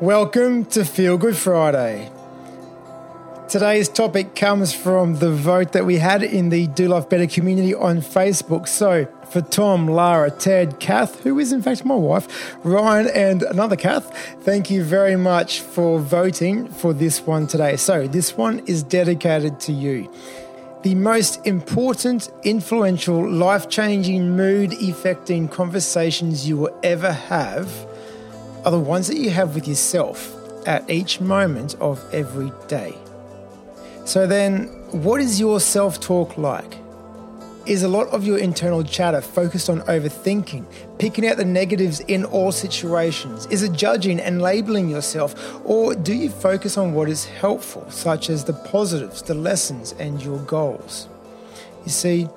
Welcome to Feel Good Friday. Today's topic comes from the vote that we had in the Do Life Better community on Facebook. So, for Tom, Lara, Ted, Kath, who is in fact my wife, Ryan, and another Kath, thank you very much for voting for this one today. So, this one is dedicated to you. The most important, influential, life changing, mood affecting conversations you will ever have are the ones that you have with yourself at each moment of every day. So, then, what is your self talk like? Is a lot of your internal chatter focused on overthinking, picking out the negatives in all situations? Is it judging and labeling yourself? Or do you focus on what is helpful, such as the positives, the lessons, and your goals? You see,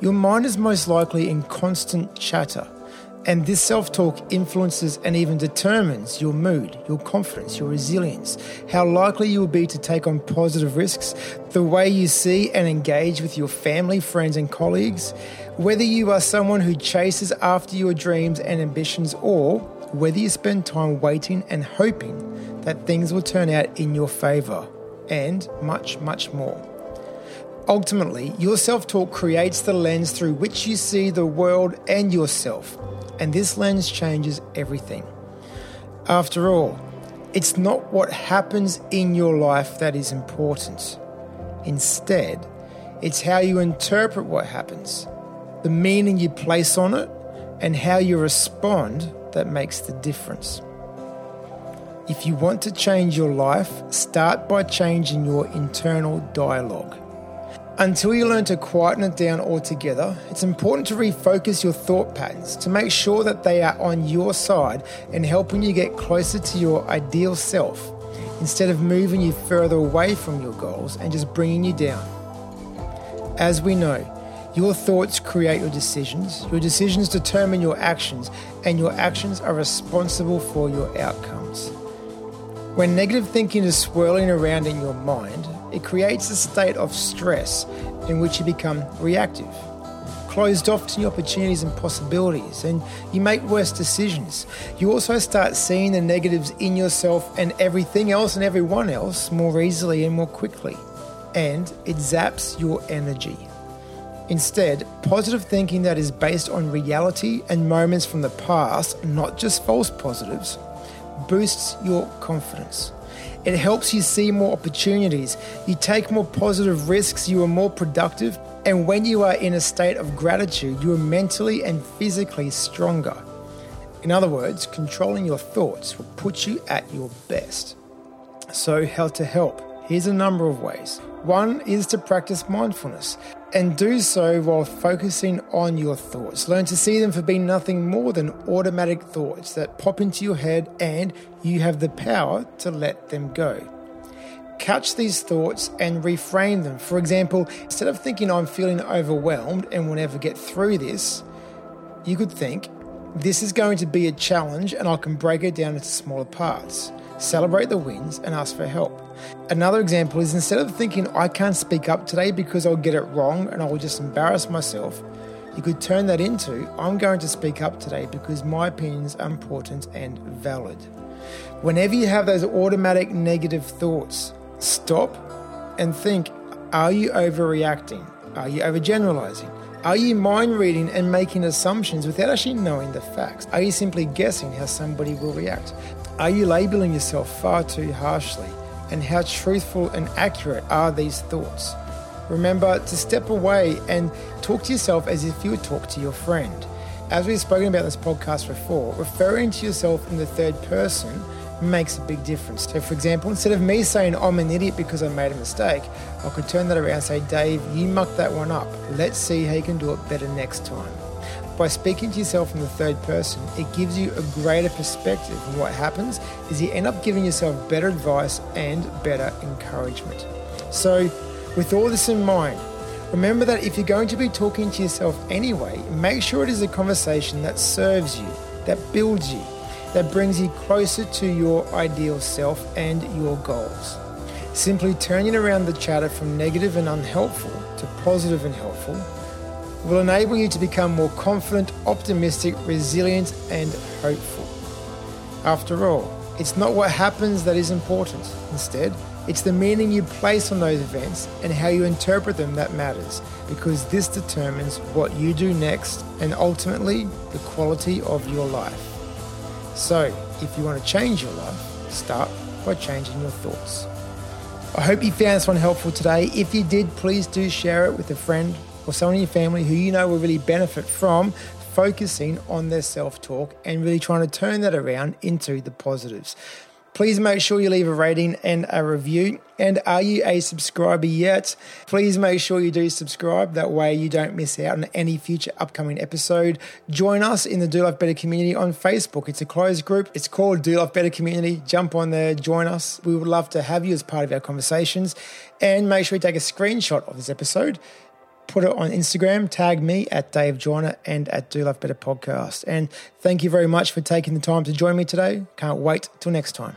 your mind is most likely in constant chatter and this self talk influences and even determines your mood, your confidence, your resilience, how likely you will be to take on positive risks, the way you see and engage with your family, friends, and colleagues, whether you are someone who chases after your dreams and ambitions, or whether you spend time waiting and hoping that things will turn out in your favor, and much, much more. Ultimately, your self talk creates the lens through which you see the world and yourself and this lens changes everything. After all, it's not what happens in your life that is important. Instead, it's how you interpret what happens, the meaning you place on it, and how you respond that makes the difference. If you want to change your life, start by changing your internal dialogue. Until you learn to quieten it down altogether, it's important to refocus your thought patterns to make sure that they are on your side and helping you get closer to your ideal self instead of moving you further away from your goals and just bringing you down. As we know, your thoughts create your decisions, your decisions determine your actions, and your actions are responsible for your outcomes. When negative thinking is swirling around in your mind, it creates a state of stress in which you become reactive, closed off to new opportunities and possibilities, and you make worse decisions. You also start seeing the negatives in yourself and everything else and everyone else more easily and more quickly, and it zaps your energy. Instead, positive thinking that is based on reality and moments from the past, not just false positives, boosts your confidence. It helps you see more opportunities. You take more positive risks, you are more productive, and when you are in a state of gratitude, you are mentally and physically stronger. In other words, controlling your thoughts will put you at your best. So, how to help? Here's a number of ways. One is to practice mindfulness and do so while focusing on your thoughts. Learn to see them for being nothing more than automatic thoughts that pop into your head and you have the power to let them go. Catch these thoughts and reframe them. For example, instead of thinking I'm feeling overwhelmed and will never get through this, you could think, this is going to be a challenge and I can break it down into smaller parts celebrate the wins, and ask for help. Another example is instead of thinking, I can't speak up today because I'll get it wrong and I will just embarrass myself, you could turn that into, I'm going to speak up today because my opinions are important and valid. Whenever you have those automatic negative thoughts, stop and think, are you overreacting? Are you overgeneralizing? Are you mind reading and making assumptions without actually knowing the facts? Are you simply guessing how somebody will react? Are you labeling yourself far too harshly? And how truthful and accurate are these thoughts? Remember to step away and talk to yourself as if you would talk to your friend. As we've spoken about this podcast before, referring to yourself in the third person makes a big difference. So, for example, instead of me saying I'm an idiot because I made a mistake, I could turn that around and say, Dave, you mucked that one up. Let's see how you can do it better next time. By speaking to yourself in the third person, it gives you a greater perspective. And what happens is you end up giving yourself better advice and better encouragement. So, with all this in mind, remember that if you're going to be talking to yourself anyway, make sure it is a conversation that serves you, that builds you, that brings you closer to your ideal self and your goals. Simply turning around the chatter from negative and unhelpful to positive and helpful will enable you to become more confident, optimistic, resilient, and hopeful. After all, It's not what happens that is important. Instead, it's the meaning you place on those events and how you interpret them that matters, because this determines what you do next and ultimately the quality of your life. So, if you want to change your life, start by changing your thoughts. I hope you found this one helpful today. If you did, please do share it with a friend or someone in your family who you know will really benefit from focusing on their self talk and really trying to turn that around into the positives. Please make sure you leave a rating and a review. And are you a subscriber yet? Please make sure you do subscribe. That way you don't miss out on any future upcoming episode. Join us in the Do Life Better community on Facebook. It's a closed group. It's called Do Life Better Community. Jump on there, join us. We would love to have you as part of our conversations. And make sure you take a screenshot of this episode put it on Instagram, tag me at Dave Joyner and at Do Life Better Podcast. And thank you very much for taking the time to join me today. Can't wait till next time.